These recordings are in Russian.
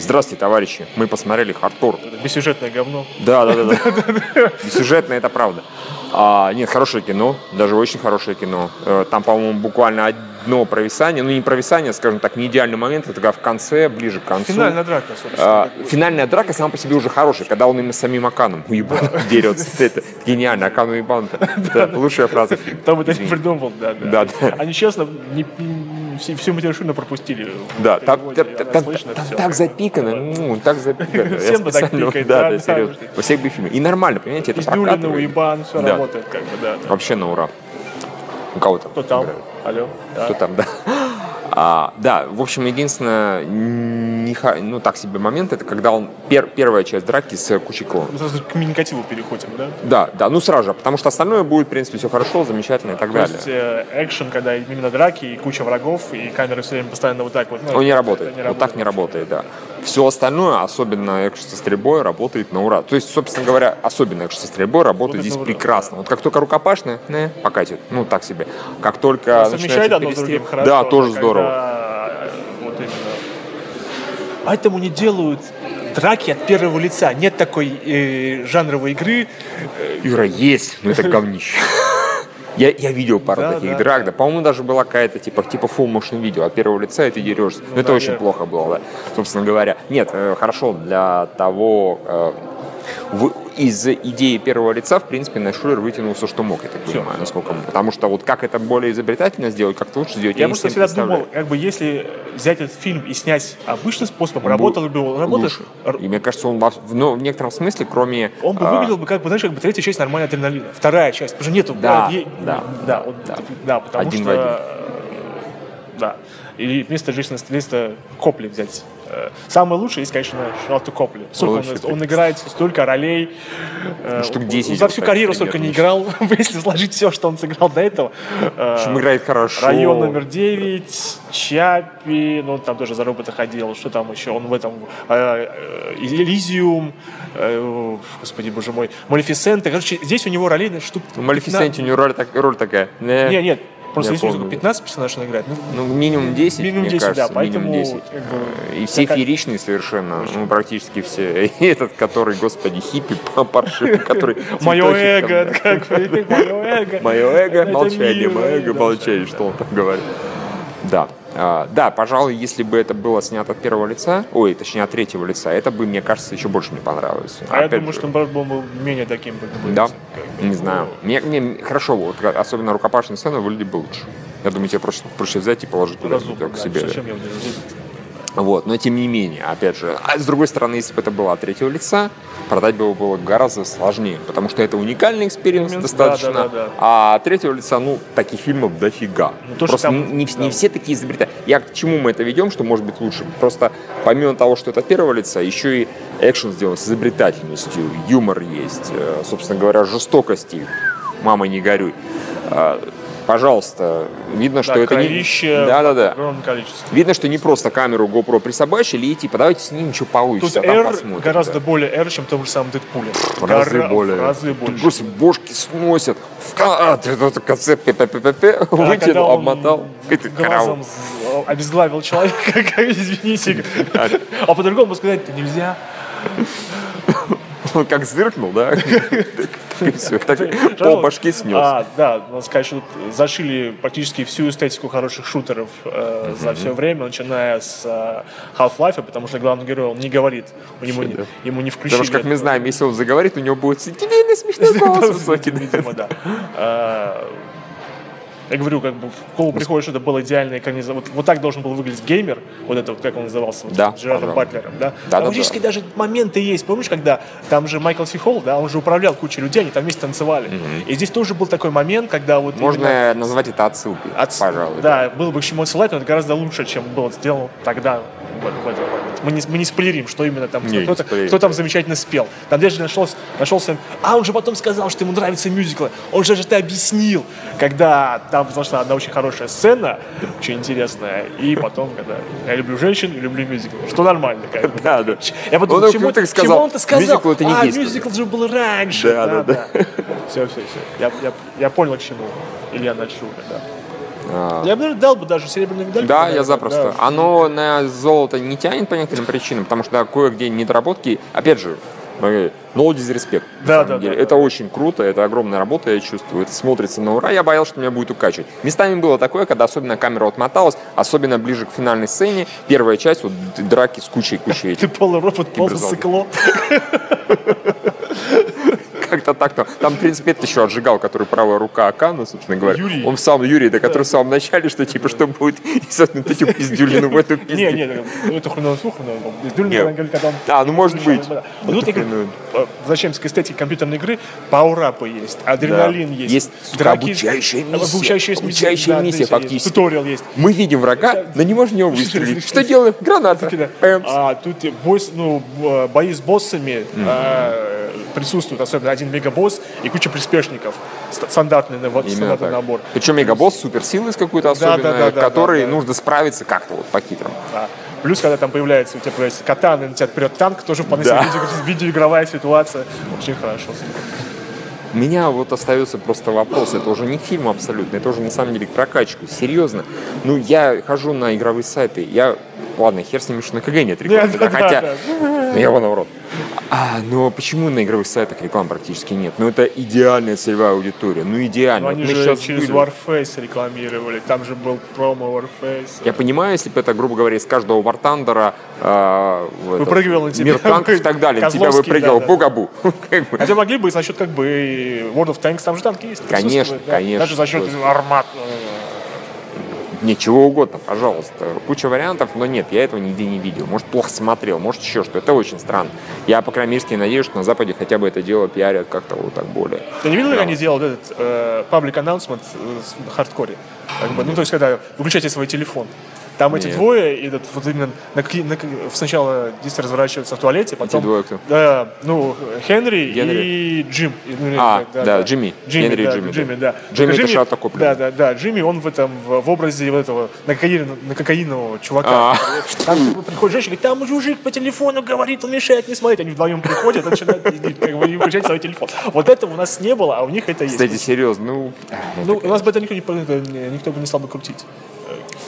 Здравствуйте, товарищи, мы посмотрели хардкор. Бессюжетное говно. Да, да, да, да. Бессюжетное, это правда. А, нет, хорошее кино, даже очень хорошее кино. Э, Там, по-моему, буквально одно провисание, ну не провисание, скажем так, не идеальный момент, это когда в конце, ближе к концу. Финальная драка, собственно. А, финальная драка сама по себе уже хорошая, когда он именно с самим Аканом уебан дерется. Это гениально, Акан уебан Это лучшая фраза. Там это не придумал, да, Да, да. да. Они честно не, не- всю, всю матершину пропустили. Да, там, там- там- слышно там так запикано, ну, так запикано. Всем бы так пикает, Да, да, серьезно. Во всех бы фильмах. И нормально, понимаете, это прокатывает. уебан, все работает, как бы, да. Вообще на ура. У кого там? Кто там? Алло. Кто там, да. А, да, в общем, единственное, не, ну так себе момент, это когда он, пер- первая часть драки с Кучаковым. Мы сразу к коммуникативу переходим, да? Да, да, ну сразу же, потому что остальное будет, в принципе, все хорошо, замечательно и так То далее. есть э, экшен, когда именно драки и куча врагов, и камера все время постоянно вот так вот. ну, Он не это работает. вот так не работает, да. Все остальное, особенно экшен со стрельбой, работает на ура. То есть, собственно говоря, особенно экшен со стрельбой работает Работает здесь прекрасно. Вот как только рукопашная, не, покатит. Ну, так себе. Как только Но начинается одно перестрел- хорошо. Да, тоже когда, здорово. э, Вот именно. Поэтому не делают драки от первого лица. Нет такой э, жанровой игры. Юра, есть, но это говнище. Я, я видел пару Да, таких да, драк, да. По-моему, даже была какая-то типа, типа full motion видео от первого лица, и ты дерешься. Но это очень наверное. плохо было, да. Собственно говоря. Нет, э, хорошо, для того... в- из идеи первого лица, в принципе, Найшулер вытянул все, что мог, я так понимаю, насколько мог. Потому что вот как это более изобретательно сделать, как-то лучше сделать, Я не просто всегда думал, как бы если взять этот фильм и снять обычным способом, Он работал бы он работает, лучше. И мне кажется, он в, ну, в некотором смысле, кроме... он бы а, выглядел бы как бы, знаешь, как бы третья часть нормальной адреналина. Вторая часть, потому что нету... Да, э, е- да, да, вот, да. да, потому Один в что... один. э, Да. Или вместо Джейсона, вместо Копли взять. Э, Самое лучшее есть, конечно, Шарлотта Копли. Сколько Лучший, он, играет столько ролей. э, штук он 10 За всю карьеру столько не играл. Если сложить все, что он сыграл до этого. э, В общем, играет хорошо. Район номер 9, Чапи, ну там тоже за робота ходил, что там еще, он в этом, э, э, Элизиум, э, господи, боже мой, Малефисента, короче, здесь у него ролей на штук В Малефисенте у него роль, так- роль такая. Не, Нет, нет, просто Я него помню. 15 персонажей он играет, ну, Ну, минимум 10, Минимум мне 10, кажется, да, поэтому, минимум 10. как бы, И все такая- фееричные совершенно, ну, практически все. И этот, который, господи, хиппи паршивый, который... мое эго, как мое эго. Мое эго, молчание, мое эго, молчание, что он там говорит. Да. А, да, пожалуй, если бы это было снято от первого лица, ой, точнее от третьего лица, это бы, мне кажется, еще больше мне понравилось. А я Опять думаю, же, что наоборот, был бы менее таким бы, Да, как не знаю. Мне, мне хорошо, вот особенно рукопашная сцена выглядит бы лучше. Я думаю, тебе проще, проще взять и положить туда Разумно, к да, себе. зачем я? Вот, но тем не менее, опять же, а с другой стороны, если бы это было от третьего лица, продать бы его было гораздо сложнее, потому что это уникальный experience достаточно, да, да, да, а от третьего лица, ну, таких фильмов дофига. Ну, то, Просто там, не, да. не все такие изобретают. Я к чему мы это ведем, что может быть лучше? Просто помимо того, что это первого лица, еще и экшен сделан с изобретательностью, юмор есть, э, собственно говоря, жестокости. Мама, не горюй. А, Пожалуйста, видно, что Да, это не... в огромном количестве. Видно, что не просто камеру GoPro присобачили и типа давайте с ним что Тут получится, а там R посмотрим. гораздо да. более R, чем в том же самом Дэдпуле. В разы Гора- более. В разы Тут больше. просто бошки сносят. В ка- а, ты тут в конце пе-пе-пе-пе-пе, А когда вытянул, обмотал. Это глазом обезглавил человека, извините. А по-другому сказать то нельзя. Он как зыркнул, да? И все, так пол башки снес. А, да, надо сказать, что тут зашили практически всю эстетику хороших шутеров э, за все время, начиная с э, Half-Life, потому что главный герой, он не говорит, у него, не, ему не включили. Потому что, как мы знаем, если он заговорит, у него будет сентиментальный смешной голос высокий. Видимо, да. Я говорю, как бы в голову приходит, что это было идеальная экранизация. Вот, вот так должен был выглядеть геймер, вот это вот, как он назывался, вот, Да, с Джерардом. Батлером, да? Да, Там да, фактически да. даже моменты есть. Помнишь, когда там же Майкл Си Холл, да, он же управлял кучей людей, они там вместе танцевали. И здесь тоже был такой момент, когда вот именно- Можно назвать это отсылкой, от- пожалуй. Да, было бы к чему отсылать, но это гораздо лучше, чем было сделано тогда. Моменте. Мы не, мы не спойлерим, что именно там, Не, кто, спойлерим. кто там замечательно спел. Там даже нашелся, нашелся, а он же потом сказал, что ему нравятся мюзиклы. Он же это объяснил, когда там произошла одна очень хорошая сцена, очень интересная, и потом, когда я люблю женщин люблю мюзиклы, что нормально. Как бы. Да, да. Я подумал, Он почему сказал, он-то сказал? мюзикл это не а, мюзикл же был раньше. Да, да, Все, все, все. Я, я, я понял, к чему Илья Нальшуга, да. А, Я бы дал бы даже серебряную медаль. Да, я запросто. да. Оно на золото не тянет по некоторым причинам, потому что да, кое-где недоработки. Опять же, no disrespect. на Да, самом да, деле. да, Это очень круто, это огромная работа, я чувствую. Это смотрится на ура. Я боялся, что меня будет укачивать. Местами было такое, когда особенно камера отмоталась, особенно ближе к финальной сцене. Первая часть, вот драки с кучей-кучей Ты полный робот, полный Киберзал. сыкло. как-то так-то. Там, в принципе, это еще отжигал, который правая рука Акана, собственно говоря. Юрий. Он в самом Юрий, да, который в самом начале, что типа, что будет, и вот эту пиздюлину в эту Не, пиздюлину. не, ну, это хреново она говорит, когда он... А, ну может быть. Э, возвращаемся к эстетике компьютерной игры, пауэрапы есть, адреналин есть. Есть, обучающая миссия. Обучающая, миссия, фактически. Туториал есть. Мы видим врага, но не можем в него выстрелить. Что делаем? Граната. А тут бой, ну, бои с боссами присутствуют, особенно один мегабосс и куча приспешников. Ст- Стандартный, набор- Именно стандартный набор. Причем мегабосс суперсилы с какой-то Да, да, особенной, да, да, которой да, да. нужно справиться как-то вот по-хитрому. Да. Плюс, когда там появляется, у тебя появляется катана, на тебя вперед танк, тоже вполне Да. себе видео- видеоигровая ситуация. Очень хорошо. У меня вот остается просто вопрос, это уже не фильм абсолютно, это уже на самом деле прокачку, серьезно. Ну, я хожу на игровые сайты, я, ладно, хер с ними, что на КГ нет рекламы, Да, да, да, хотя, да, ну, я его наоборот. А, но почему на игровых сайтах рекламы практически нет? Ну, это идеальная целевая аудитория, ну, идеально. Но Вот они же щас через были. Warface рекламировали, там же был промо Warface. Я понимаю, если бы это, грубо говоря, из каждого Вартандера э, в этот, Выпрыгивал на тебя. мир танков и так далее, на тебя выпрыгивал да, да. бугабу. Хотя могли бы и за счет как бы World of Tanks, там же танки есть. Конечно, конечно. Даже за счет армат. Э, Ничего угодно, пожалуйста. Куча вариантов, но нет, я этого нигде не видел. Может, плохо смотрел, может, еще что. Это очень странно. Я, по крайней мере, надеюсь, что на Западе хотя бы это дело пиарят как-то вот так более. Ты не видел, как Да. они делают этот э, announcement э, с- на хардкоре? Как бы, ну, то есть, когда выключайте свой телефон. Там эти Нет. двое, и этот, вот именно на, ки- на сначала действие разворачивается в туалете, потом... двое кто? Да, ну, Хенри, Генри. и Джим. Ну, А, да, Джимми. Джимми, Генри да, Джимми, Джимми, да. да. Джимми Только это Шато Коплин. Да, да, да. Джимми, он в этом, в, в образе вот этого на, кокаин- на кокаинового чувака. А. Там приходит женщина, говорит, там мужик по телефону говорит, он мешает не смотреть. Они вдвоем приходят, начинают как бы не включать свой телефон. Вот этого у нас не было, а у них это есть. Кстати, серьезно, ну... Ну, у нас бы это никто, не- никто бы не стал бы крутить.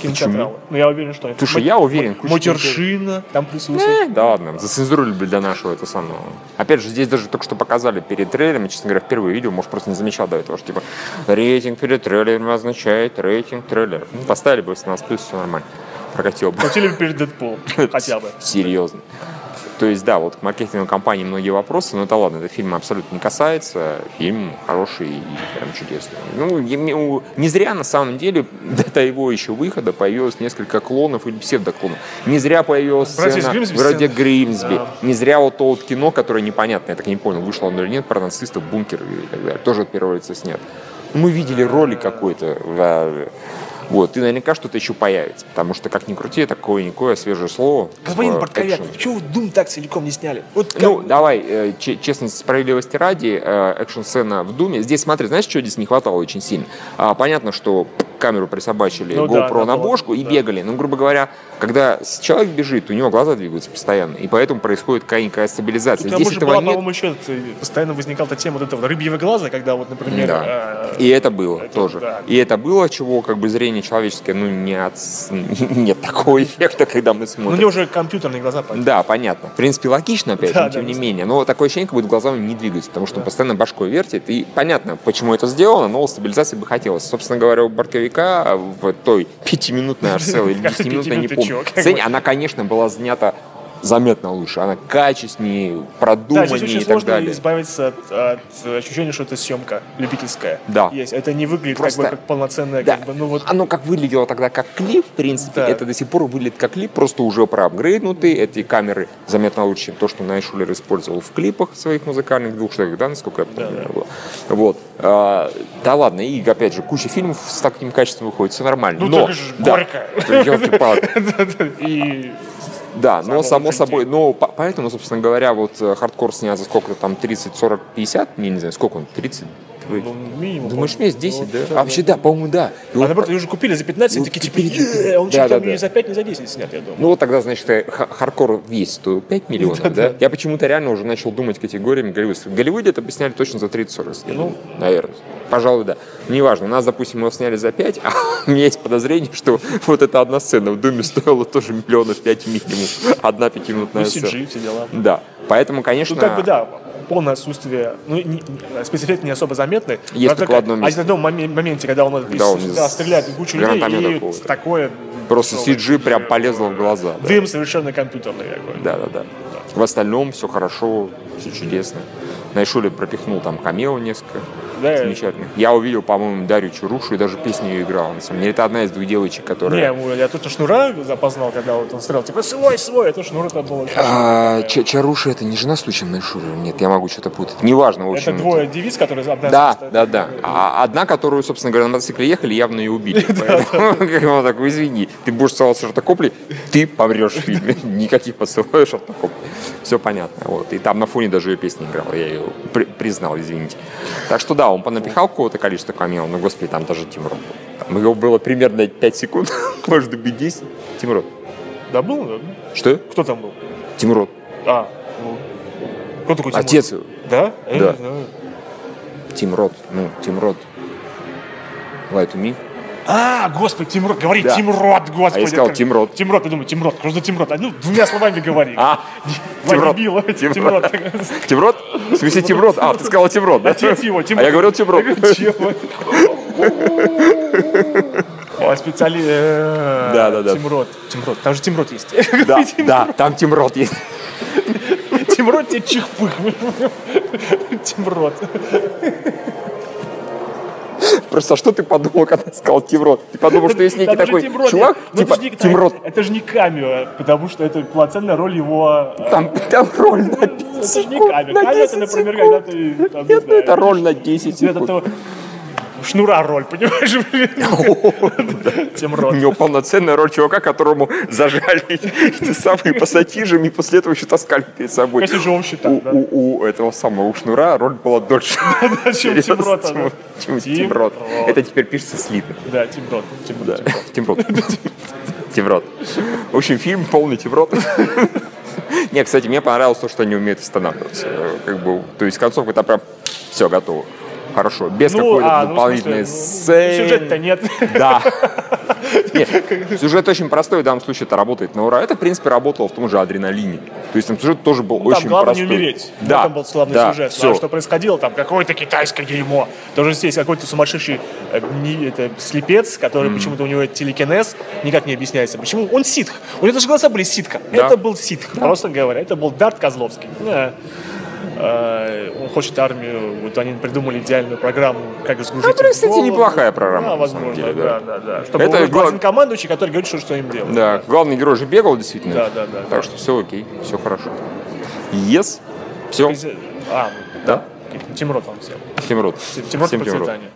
Кинотеатралы. Ну, я уверен, что... Слушай, я уверен, Матершина там присутствует. Э, да ладно, зацензурили бы для нашего это самого. Опять же, здесь даже только что показали перед трейлером, честно говоря, впервые видел, может, просто не замечал до этого, что типа рейтинг перед трейлером означает рейтинг трейлера. Ну, поставили бы 18 плюс, все нормально. Прокатил бы. Бы перед Дэдпулом, хотя бы. Серьезно. То есть, да, вот к маркетинговой компании многие вопросы, но это ладно, это фильм абсолютно не касается. Фильм хороший и прям чудесный. Ну, не зря, на самом деле, до его еще выхода появилось несколько клонов или псевдоклонов. Не зря появилась Братья сцена Гримсби вроде сцена. Гримсби. Да. Не зря вот то вот кино, которое непонятно, я так и не понял, вышло оно или нет, про нацистов, бункер и так далее. Тоже от первого лица снят. Мы видели ролик какой-то. Вот, и наверняка что-то еще появится, потому что, как ни крути, это какое-никакое свежее слово. Господин в Бортковяк, экшене. почему Дум так целиком не сняли? Вот как Ну, давай, э, че- честности справедливости ради, э, экшн-сцена в Думе. Здесь, смотри, знаешь, что здесь не хватало очень сильно? А, понятно, что камеру присобачили Ну да, GoPro да, на бошку и да. бегали. Ну, грубо говоря, когда человек бежит, у него глаза двигаются постоянно, и поэтому происходит какая-никакая стабилизация. Там здесь уже этого была, нет. по-моему, еще э, постоянно возникала та тема вот этого рыбьего глаза, когда вот, например, Да. э, И это было это, тоже. да. И это было, чего как бы зрение человеческое, ну, не от... нет такого эффекта, когда мы ну, у смотрим. него уже компьютерные глаза, понятно. Да, понятно. В принципе, логично, опять Да, же, но тем да, не да. менее. Но такое ощущение, как будто глазами не двигаются, потому что он постоянно башкой вертит. И понятно, почему это сделано, но стабилизации бы хотелось. Собственно говоря, у Бортковика в той пятиминутной или Какой десятиминутной, не помню, сцене, она, конечно, была снята заметно лучше. Она качественнее, Да, продуманнее здесь очень и так сложно далее. избавиться от, от ощущения, что это съемка любительская. Да. Есть. Это не выглядит Просто- как, бы, как полноценная, Да, как бы, ну вот. оно как выглядело тогда как клип, в принципе, Да. это до сих пор выглядит как клип, просто уже проапгрейднутый. Эти камеры заметно лучше, чем то, что Найшулер использовал в клипах своих музыкальных двух штуках, да, насколько я помню. было. Вот. А, да ладно, и опять же, куча фильмов с таким качеством выходит, все нормально. Ну, но, только же да, горько. ёлки-палки. И Да, но само собой, но по- поэтому, собственно говоря, вот э, хардкор снят за сколько-то там 30, 40, 50, не, не знаю, сколько он, 30? Ну, минимум. Думаешь, месяц 10, Ну, да? А вообще, да, по-моему, да. А наоборот, ее уже купили за 15, и такие типа, теперь- «Е, он чуть ли не за 5, не за 10 снят, я думаю. Ну вот тогда, значит, э, ха- хардкор весь стоил 5 миллионов, да? Я почему-то реально уже начал думать категориями Голливуда. В Голливуде это бы сняли точно за 30-40, ну, наверное. Пожалуй, да. Неважно, у нас, допустим, его сняли за 5, а у меня есть подозрение, что вот эта одна сцена в Доме стоила тоже миллионов пять минимум. Одна пятиминутная Ну, сцена. CG, все дела. Да, поэтому, конечно... Ну, как бы, да, полное отсутствие, ну, не- не- спецэффекты не особо заметны. Есть только в одном на одном моме- моменте, когда он, Когда он да, стреляет в кучу людей, и какого-то. такое... Просто новое. CG прям полезло в глаза. да. Дым совершенно компьютерный какой. Да, да, да. В остальном все хорошо, все чудесно. Найшули пропихнул там камео несколько Да. замечательных. Я увидел, по-моему, Дарью Чурушу и даже песню ее играл. На самом деле, это одна из двух девочек, Не, которая... ну, я тут Шнура запознал, когда вот он стрелял, типа, свой, свой, это Шнур это было. А, Ч- Чаруша это не жена случайно Найшули? Нет, я могу что-то путать. Неважно, в общем. Это двое девиц, которые одна Да, да, да. А одна, которую, собственно говоря, на мотоцикле ехали, явно ее убили. Поэтому такой, извини, ты будешь целовать шортокопли, ты помрешь в фильме. Никаких поцелуев шортокопли. Все понятно. Вот. И там на фоне даже ее песня играла. Я ее при- признал, извините. Так что да, он понапихал какого-то количества камео, но, господи, там даже Тим Рот был. Там его было примерно 5 секунд, может быть 10. Тим Рот. Да был? да? Что? Кто там был? Тим Рот. А, ну. Кто такой Тимур? Отец. Да? Да. не знаю. Тим Рот. Ну, Тим Рот. Lie to me. А, господи, Тимрот, говори Да. Тимрот, господи. А я сказал Тимрот. Тимрот, я думаю, Тимрот, что за Тимрот? А, ну, двумя словами говори. А, Тимрот. Тимрот. Тимрот. В смысле Тимрот? А, ты сказала Тимрот, да? А я говорил Тимрот. Чего? О, специали... э, Да, да, да. Тимрот, Тимрот, там же Тимрот есть. Да, да, там Тимрот есть. Тимрот тебе чихпых. Тимрот. Просто а что ты подумал, когда сказал Тимрот? Ты подумал, что есть некий такой чувак, типа Тимрот. Это же не камео, потому что это полноценная роль его... э, Там, роль на 10 Это же не секунд. камео. Камео, 10 это, например, секунд. когда ты... Нет, это роль на 10 Нет, секунд. Шнура роль, понимаешь? Тимрот. У него полноценная роль чувака, которому зажали эти самые пассатижами, и после этого еще таскали перед собой. Если же он да. у, этого самого у Шнура роль была дольше. Чем Тимрота, чем- Тимрот. Это теперь пишется слитно. Да, Тимрот. Да, Тимрот. Тимрот. Тимрот. В общем, фильм полный Тимрот. Не, кстати, мне понравилось то, что они умеют останавливаться. Э, Как бы, то есть концовка там прям все готово. Хорошо. Без какой-то а, ну, дополнительной смысле, ну, сцены. Сюжета нет. Да. Нет, сюжет очень простой, в данном случае это работает на ура. Это, в принципе, работало в том же адреналине. То есть там сюжет тоже был Ну, Там очень главное простой. не умереть. Да, Там был славный да, сюжет. все. А что происходило? Там какое-то китайское дерьмо. Тоже здесь какой-то сумасшедший э, не- это, слепец, который почему-то у него телекинез, никак не объясняется. Почему? Он ситх. У него даже глаза были ситка. Да. Это был ситх, просто говоря. Это был Дарт Козловский. Да. Э, Он хочет армию, вот они придумали идеальную программу, как разгрузить. Ну, кстати, неплохая программа, Да, возможно, деле, да, да. да, да. Чтобы Это был главнокомандующий, который говорит, что, что им делать. Да, главный герой же бегал, действительно. Да, да, да, Так да. что все окей, все хорошо. Yes. Все. А, Да? Тимрот вам всем. Тимрот. Тимрот Всем Тимрот. процветания.